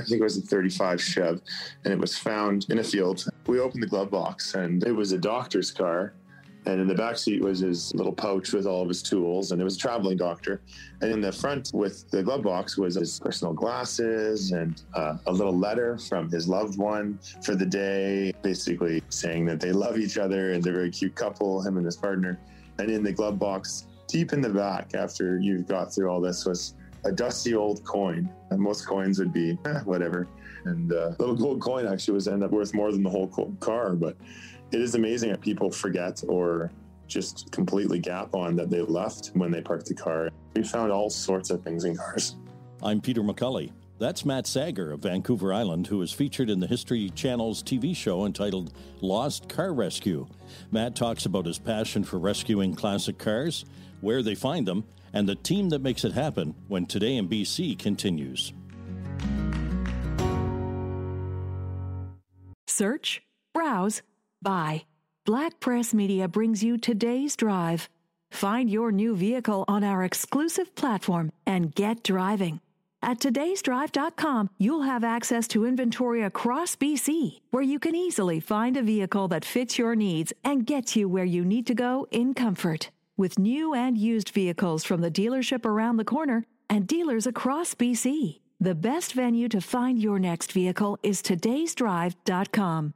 I think it was a 35 Chev, and it was found in a field. We opened the glove box, and it was a doctor's car. And in the back seat was his little pouch with all of his tools, and it was a traveling doctor. And in the front with the glove box was his personal glasses and uh, a little letter from his loved one for the day, basically saying that they love each other and they're a very cute couple, him and his partner. And in the glove box, deep in the back, after you've got through all this, was a dusty old coin. And most coins would be eh, whatever. And uh, little gold coin actually was end up worth more than the whole car. But it is amazing that people forget or just completely gap on that they left when they parked the car. We found all sorts of things in cars. I'm Peter McCully. That's Matt Sager of Vancouver Island, who is featured in the History Channel's TV show entitled Lost Car Rescue. Matt talks about his passion for rescuing classic cars, where they find them, and the team that makes it happen when Today in BC continues. Search, browse, buy. Black Press Media brings you today's drive. Find your new vehicle on our exclusive platform and get driving. At today'sdrive.com, you'll have access to inventory across BC, where you can easily find a vehicle that fits your needs and gets you where you need to go in comfort with new and used vehicles from the dealership around the corner and dealers across BC. The best venue to find your next vehicle is today'sdrive.com.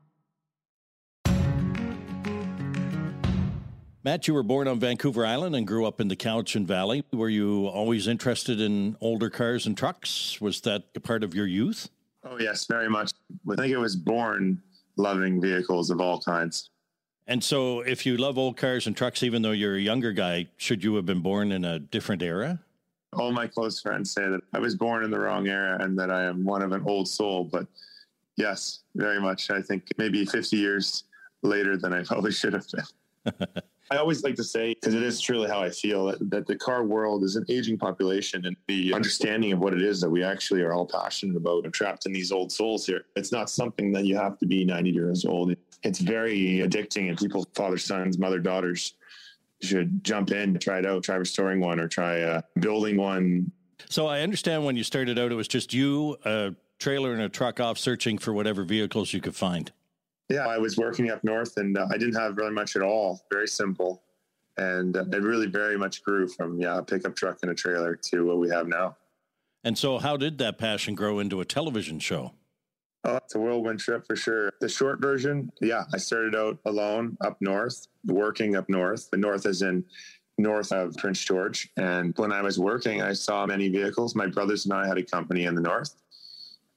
Matt, you were born on Vancouver Island and grew up in the Cowichan Valley. Were you always interested in older cars and trucks? Was that a part of your youth? Oh, yes, very much. I think I was born loving vehicles of all kinds. And so, if you love old cars and trucks, even though you're a younger guy, should you have been born in a different era? All my close friends say that I was born in the wrong era and that I am one of an old soul. But yes, very much. I think maybe 50 years later than I probably should have been. I always like to say, because it is truly how I feel, that, that, the car world is an aging population and the understanding of what it is that we actually are all passionate about and trapped in these old souls here. It's not something that you have to be 90 years old. It's very addicting, and people, father, sons, mother, daughters, should jump in, try it out, try restoring one or try uh, building one. So I understand when you started out, it was just you, a trailer, and a truck off searching for whatever vehicles you could find. Yeah, I was working up north and uh, I didn't have really much at all. Very simple. And uh, it really very much grew from, yeah, a pickup truck and a trailer to what we have now. And so, how did that passion grow into a television show? Oh, it's a whirlwind trip for sure. The short version, yeah, I started out alone up north, working up north. The north is in north of Prince George. And when I was working, I saw many vehicles. My brothers and I had a company in the north.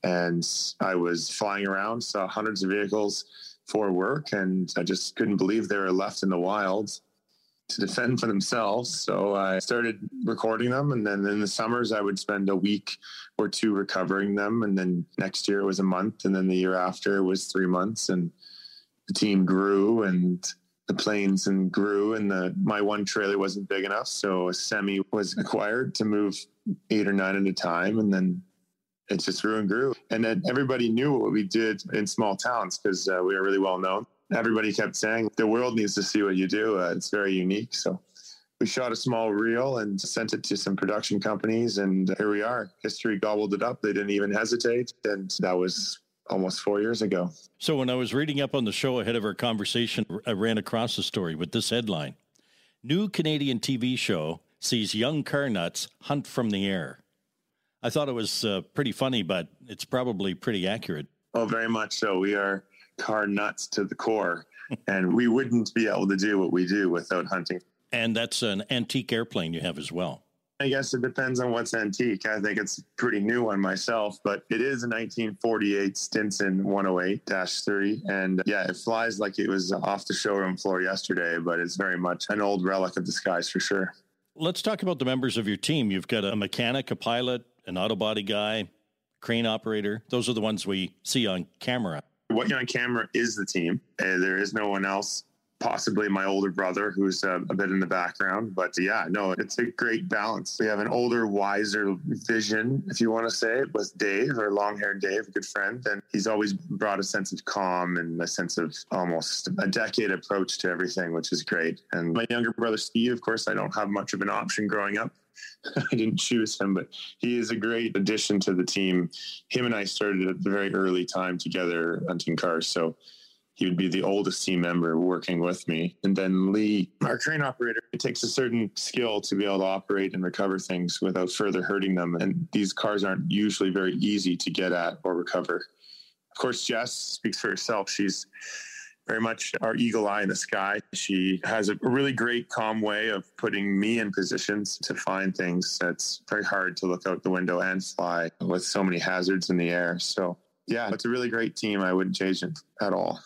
And I was flying around, saw hundreds of vehicles for work, and I just couldn't believe they were left in the wild to defend for themselves. So I started recording them, and then in the summers I would spend a week or two recovering them, and then next year it was a month, and then the year after it was three months, and the team grew and the planes and grew and the my one trailer wasn't big enough so a semi was acquired to move eight or nine at a time and then it just grew and grew. And then everybody knew what we did in small towns because uh, we were really well known. Everybody kept saying, the world needs to see what you do. Uh, it's very unique. So we shot a small reel and sent it to some production companies. And here we are. History gobbled it up. They didn't even hesitate. And that was almost four years ago. So when I was reading up on the show ahead of our conversation, I ran across a story with this headline New Canadian TV show sees young car nuts hunt from the air. I thought it was uh, pretty funny, but it's probably pretty accurate. Oh, very much so. We are car nuts to the core, and we wouldn't be able to do what we do without hunting. And that's an antique airplane you have as well. I guess it depends on what's antique. I think it's a pretty new one myself, but it is a 1948 Stinson 108 3. And yeah, it flies like it was off the showroom floor yesterday, but it's very much an old relic of the skies for sure. Let's talk about the members of your team. You've got a mechanic, a pilot, an auto body guy, crane operator. Those are the ones we see on camera. What you on camera is the team. Uh, there is no one else possibly my older brother who's uh, a bit in the background but yeah no it's a great balance. We have an older wiser vision if you want to say it with dave or long haired dave a good friend and he's always brought a sense of calm and a sense of almost a decade approach to everything which is great. And my younger brother steve of course i don't have much of an option growing up I didn't choose him, but he is a great addition to the team. Him and I started at the very early time together hunting cars. So he would be the oldest team member working with me. And then Lee, our crane operator, it takes a certain skill to be able to operate and recover things without further hurting them. And these cars aren't usually very easy to get at or recover. Of course, Jess speaks for herself. She's very much our eagle eye in the sky. She has a really great, calm way of putting me in positions to find things that's very hard to look out the window and fly with so many hazards in the air. So, yeah, it's a really great team. I wouldn't change it at all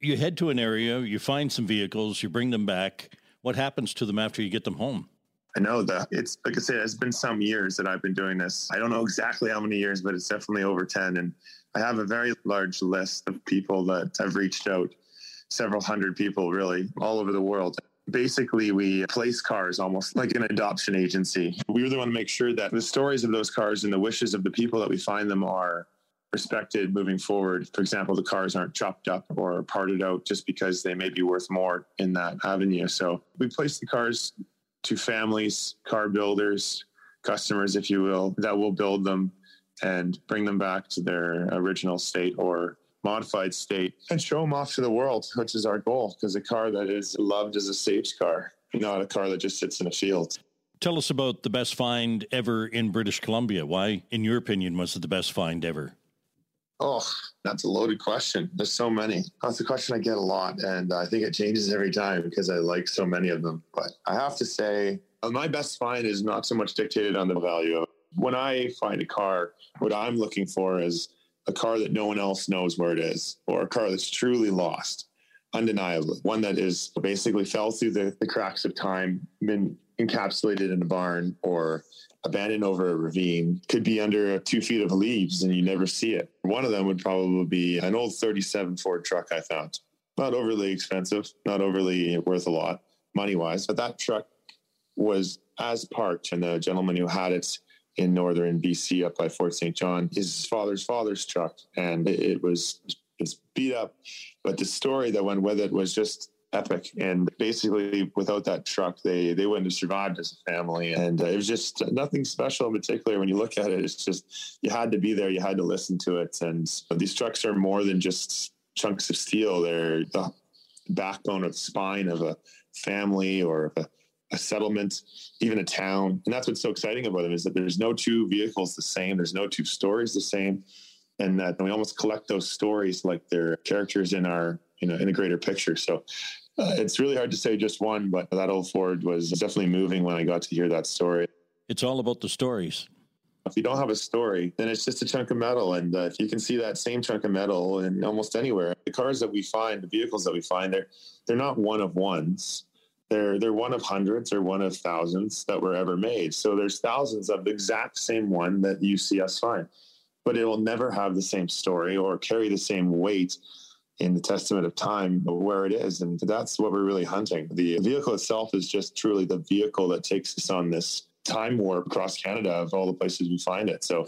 you head to an area, you find some vehicles, you bring them back. What happens to them after you get them home? I know that it's like I said, it's been some years that I've been doing this. I don't know exactly how many years, but it's definitely over 10. And I have a very large list of people that I've reached out, several hundred people really, all over the world. Basically, we place cars almost like an adoption agency. We really want to make sure that the stories of those cars and the wishes of the people that we find them are respected moving forward. For example, the cars aren't chopped up or parted out just because they may be worth more in that avenue. So we place the cars to families, car builders, customers, if you will, that will build them and bring them back to their original state or modified state and show them off to the world, which is our goal. Because a car that is loved is a stage car, not a car that just sits in a field. Tell us about the best find ever in British Columbia. Why, in your opinion, was it the best find ever? Oh, that's a loaded question. There's so many. That's a question I get a lot. And I think it changes every time because I like so many of them. But I have to say, uh, my best find is not so much dictated on the value of It. when I find a car, what I'm looking for is a car that no one else knows where it is, or a car that's truly lost, undeniably. One that is basically fell through the, the cracks of time, been encapsulated in a barn, or abandoned over a ravine, could be under two feet of leaves and you never see it. One of them would probably be an old 37 Ford truck I found. Not overly expensive, not overly worth a lot money wise, but that truck was as parked, and the gentleman who had it in northern BC up by Fort St. John, his father's father's truck, and it was it's beat up. But the story that went with it was just epic. And basically, without that truck, they they wouldn't have survived as a family. And uh, it was just nothing special in particular. When you look at it, it's just you had to be there, you had to listen to it. And these trucks are more than just chunks of steel; they're the backbone of the spine of a family or of a, a settlement, even a town. And that's what's so exciting about them is that there's no two vehicles the same. There's no two stories the same. And that we almost collect those stories like they're characters in our, you know, in a greater picture. So uh, it's really hard to say just one, but that old Ford was definitely moving when I got to hear that story. It's all about the stories. If you don't have a story, then it's just a chunk of metal. And uh, if you can see that same chunk of metal in almost anywhere, the cars that we find, the vehicles that we find, they're they're not one of ones. They're they're one of hundreds or one of thousands that were ever made. So there's thousands of the exact same one that you see us find, but it will never have the same story or carry the same weight in the testament of time where it is. And that's what we're really hunting. The vehicle itself is just truly the vehicle that takes us on this time warp across Canada of all the places we find it. So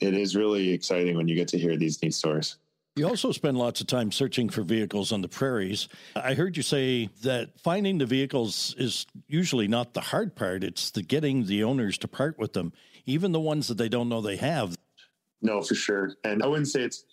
it is really exciting when you get to hear these neat stories. You also spend lots of time searching for vehicles on the prairies. I heard you say that finding the vehicles is usually not the hard part, it's the getting the owners to part with them, even the ones that they don't know they have. No, for sure. And I wouldn't say it's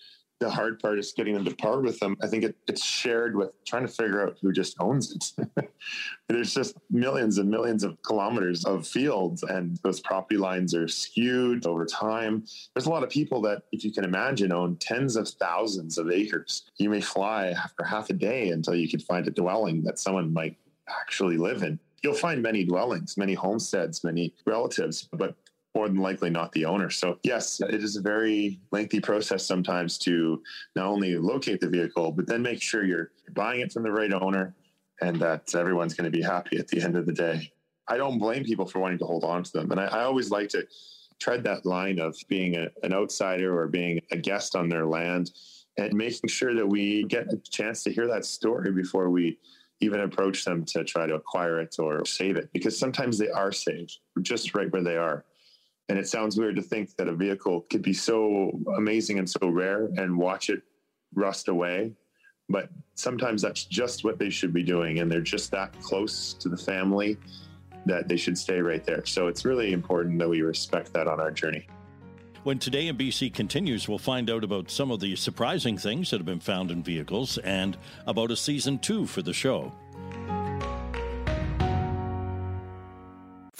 the hard part is getting them to part with them. I think it, it's shared with trying to figure out who just owns it. There's just millions and millions of kilometers of fields, and those property lines are skewed over time. There's a lot of people that, if you can imagine, own tens of thousands of acres. You may fly for half a day until you can find a dwelling that someone might actually live in. You'll find many dwellings, many homesteads, many relatives, but more than likely not the owner. So, yes, it is a very lengthy process sometimes to not only locate the vehicle, but then make sure you're buying it from the right owner and that everyone's going to be happy at the end of the day. I don't blame people for wanting to hold on to them. And I, I always like to tread that line of being a, an outsider or being a guest on their land and making sure that we get a chance to hear that story before we even approach them to try to acquire it or save it because sometimes they are saved just right where they are and it sounds weird to think that a vehicle could be so amazing and so rare and watch it rust away. But sometimes that's just what they should be doing. And they're just that close to the family that they should stay right there. So it's really important that we respect that on our journey. When Today in BC continues, we'll find out about some of the surprising things that have been found in vehicles and about a season two for the show.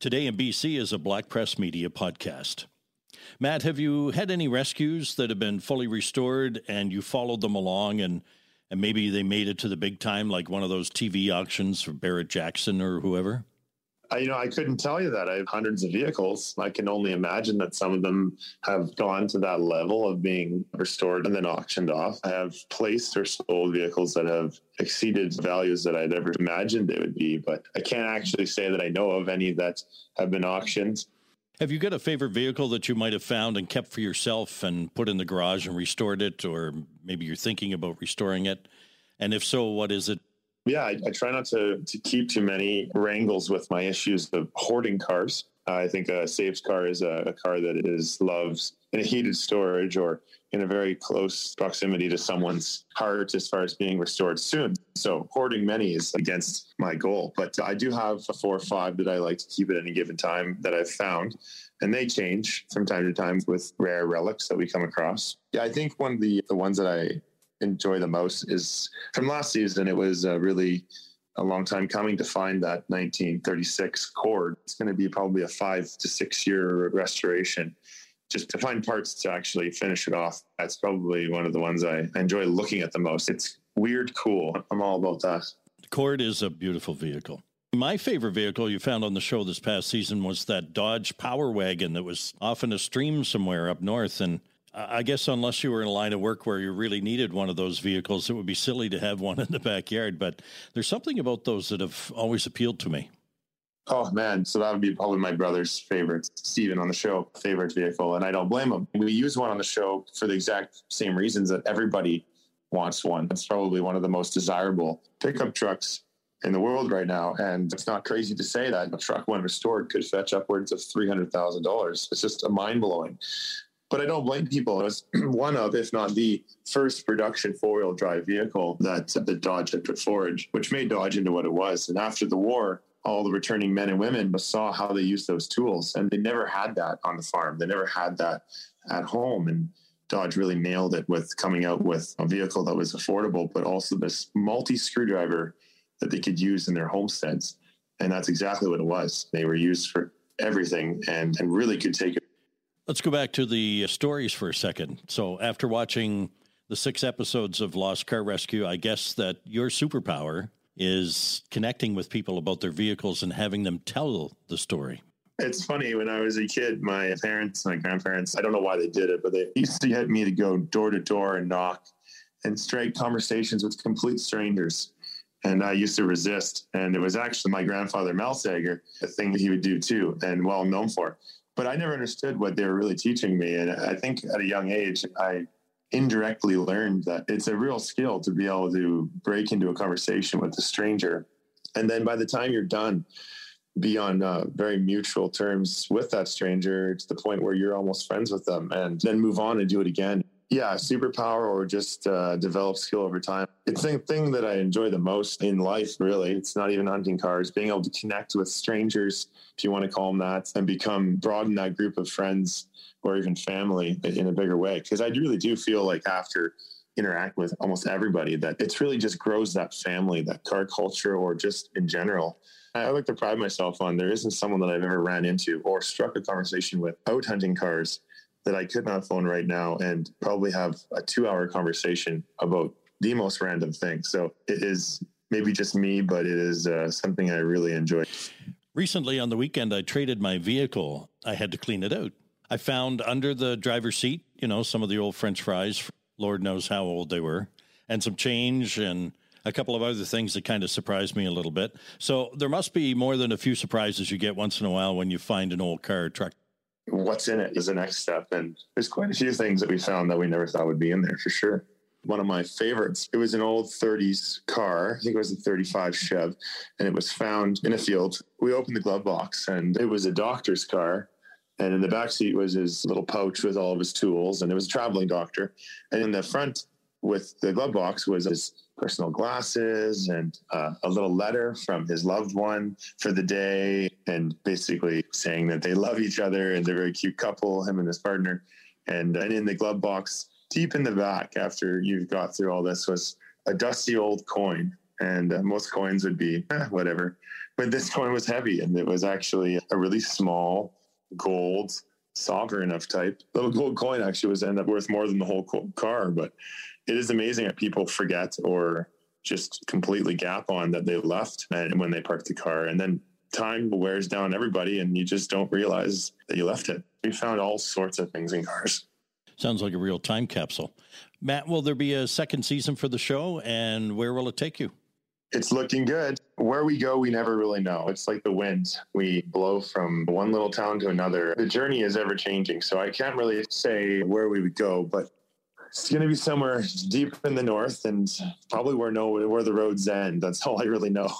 Today in BC is a Black Press Media podcast. Matt, have you had any rescues that have been fully restored and you followed them along and and maybe they made it to the big time, like one of those TV auctions for Barrett Jackson or whoever? I, you know, I couldn't tell you that. I have hundreds of vehicles. I can only imagine that some of them have gone to that level of being restored and then auctioned off. I have placed or sold vehicles that have exceeded values that I'd ever imagined they would be, but I can't actually say that I know of any that have been auctioned. Have you got a favorite vehicle that you might have found and kept for yourself and put in the garage and restored it, or maybe you're thinking about restoring it? And if so, what is it? Yeah, I, I try not to to keep too many wrangles with my issues of hoarding cars. I think a saved car is a, a car that is loved in a heated storage or in a very close proximity to someone's heart as far as being restored soon. So hoarding many is against my goal. But I do have a four or five that I like to keep at any given time that I've found. And they change from time to time with rare relics that we come across. Yeah, I think one of the, the ones that I enjoy the most is from last season. It was uh, really a long time coming to find that 1936 Cord. It's going to be probably a five to six year restoration just to find parts to actually finish it off. That's probably one of the ones I enjoy looking at the most. It's weird, cool. I'm all about that. Cord is a beautiful vehicle. My favorite vehicle you found on the show this past season was that Dodge Power Wagon that was off in a stream somewhere up north. And I guess unless you were in a line of work where you really needed one of those vehicles, it would be silly to have one in the backyard. But there's something about those that have always appealed to me. Oh man, so that would be probably my brother's favorite, Steven on the show, favorite vehicle. And I don't blame him. We use one on the show for the exact same reasons that everybody wants one. It's probably one of the most desirable pickup trucks in the world right now. And it's not crazy to say that a truck, when restored, could fetch upwards of $300,000. It's just a mind blowing. But I don't blame people. It was one of, if not the first production four wheel drive vehicle that, that Dodge had put forward, which made Dodge into what it was. And after the war, all the returning men and women saw how they used those tools and they never had that on the farm they never had that at home and dodge really nailed it with coming out with a vehicle that was affordable but also this multi screwdriver that they could use in their homesteads and that's exactly what it was they were used for everything and, and really could take it let's go back to the stories for a second so after watching the six episodes of lost car rescue i guess that your superpower is connecting with people about their vehicles and having them tell the story. It's funny when I was a kid, my parents, my grandparents, I don't know why they did it, but they used to get me to go door to door and knock and strike conversations with complete strangers. And I used to resist. And it was actually my grandfather, Mel Sager, a thing that he would do too, and well known for. But I never understood what they were really teaching me. And I think at a young age, I indirectly learned that it's a real skill to be able to break into a conversation with a stranger. And then by the time you're done, be on uh, very mutual terms with that stranger to the point where you're almost friends with them and then move on and do it again. Yeah, superpower or just uh, develop skill over time. It's the thing that I enjoy the most in life, really. It's not even hunting cars, being able to connect with strangers, if you want to call them that, and become broaden that group of friends or even family in a bigger way. Because I really do feel like after interact with almost everybody that it's really just grows that family, that car culture, or just in general. I like to pride myself on there isn't someone that I've ever ran into or struck a conversation with out hunting cars that I could not phone right now and probably have a two hour conversation about the most random thing. So it is maybe just me, but it is uh, something I really enjoy. Recently on the weekend, I traded my vehicle. I had to clean it out. I found under the driver's seat, you know, some of the old French fries, Lord knows how old they were, and some change and a couple of other things that kind of surprised me a little bit. So there must be more than a few surprises you get once in a while when you find an old car or truck. What's in it is the next step. And there's quite a few things that we found that we never thought would be in there for sure. One of my favorites, it was an old 30s car. I think it was a 35 Chev, and it was found in a field. We opened the glove box, and it was a doctor's car and in the back seat was his little pouch with all of his tools, and it was a traveling doctor. And in the front with the glove box was his personal glasses and uh, a little letter from his loved one for the day, and basically saying that they love each other and they're a very cute couple, him and his partner. And and in the glove box, deep in the back, after you've got through all this, was a dusty old coin. And uh, most coins would be eh, whatever, but this coin was heavy, and it was actually a really small gold sovereign of type. Little gold coin actually was end up worth more than the whole car, but it is amazing that people forget or just completely gap on that they left and when they parked the car and then time wears down everybody and you just don't realize that you left it. We found all sorts of things in cars. Sounds like a real time capsule. Matt, will there be a second season for the show and where will it take you? It's looking good. Where we go, we never really know. It's like the wind. We blow from one little town to another. The journey is ever changing. So I can't really say where we would go, but it's going to be somewhere deep in the north and probably where no where the roads end. That's all I really know.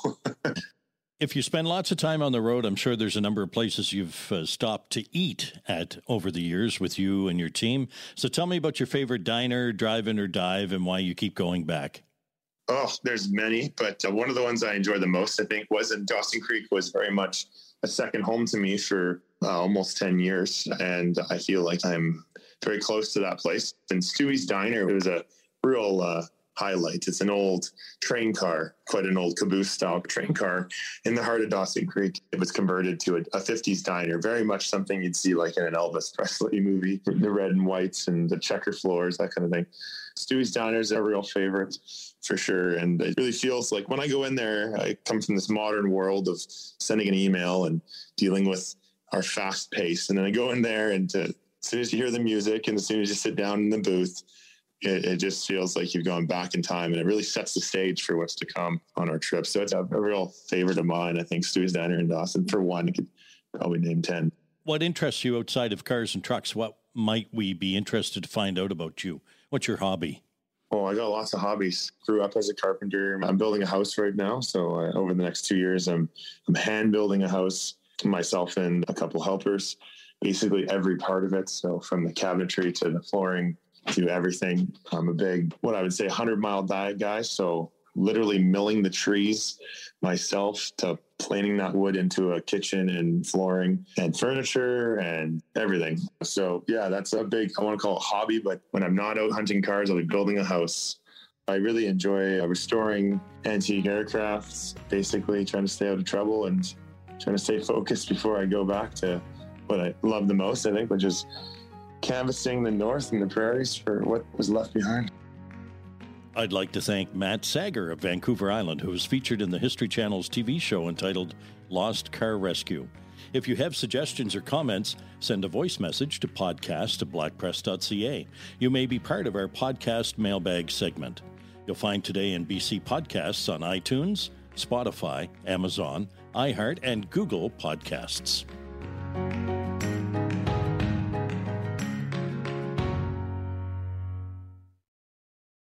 if you spend lots of time on the road, I'm sure there's a number of places you've uh, stopped to eat at over the years with you and your team. So tell me about your favorite diner, drive-in or dive, and why you keep going back. Oh, there's many, but uh, one of the ones I enjoy the most, I think, was in Dawson Creek. Was very much a second home to me for uh, almost ten years, and I feel like I'm very close to that place. And Stewie's Diner it was a real uh, highlight. It's an old train car, quite an old caboose style train car in the heart of Dawson Creek. It was converted to a, a, 50s diner, very much something you'd see like in an Elvis Presley movie, the red and whites and the checker floors, that kind of thing. Stewie's Diner is a real favorite for sure. And it really feels like when I go in there, I come from this modern world of sending an email and dealing with our fast pace. And then I go in there and to, as soon as you hear the music and as soon as you sit down in the booth, it, it, just feels like you've gone back in time and it really sets the stage for what's to come on our trip. So it's a, a real favorite of mine. I think Stewie's Diner in Dawson for one, I could probably name 10. What interests you outside of cars and trucks? What might we be interested to find out about you? What's your hobby? Oh, I got lots of hobbies. Grew up as a carpenter. I'm building a house right now. So uh, over the next two years, I'm I'm hand building a house myself and a couple helpers. Basically every part of it. So from the cabinetry to the flooring to everything. I'm a big, what I would say, 100 mile diet guy. So literally milling the trees myself to planing that wood into a kitchen and flooring and furniture and everything. So yeah, that's a big, I want to call it hobby, but when I'm not out hunting cars, I'll be building a house. I really enjoy uh, restoring antique aircrafts, basically trying to stay out of trouble and trying to stay focused before I go back to what I love the most, I think, which is canvassing the north and the prairies for what was left behind. I'd like to thank Matt Sager of Vancouver Island, who was featured in the History Channel's TV show entitled Lost Car Rescue. If you have suggestions or comments, send a voice message to podcast at blackpress.ca. You may be part of our podcast mailbag segment. You'll find Today in BC podcasts on iTunes, Spotify, Amazon, iHeart, and Google Podcasts.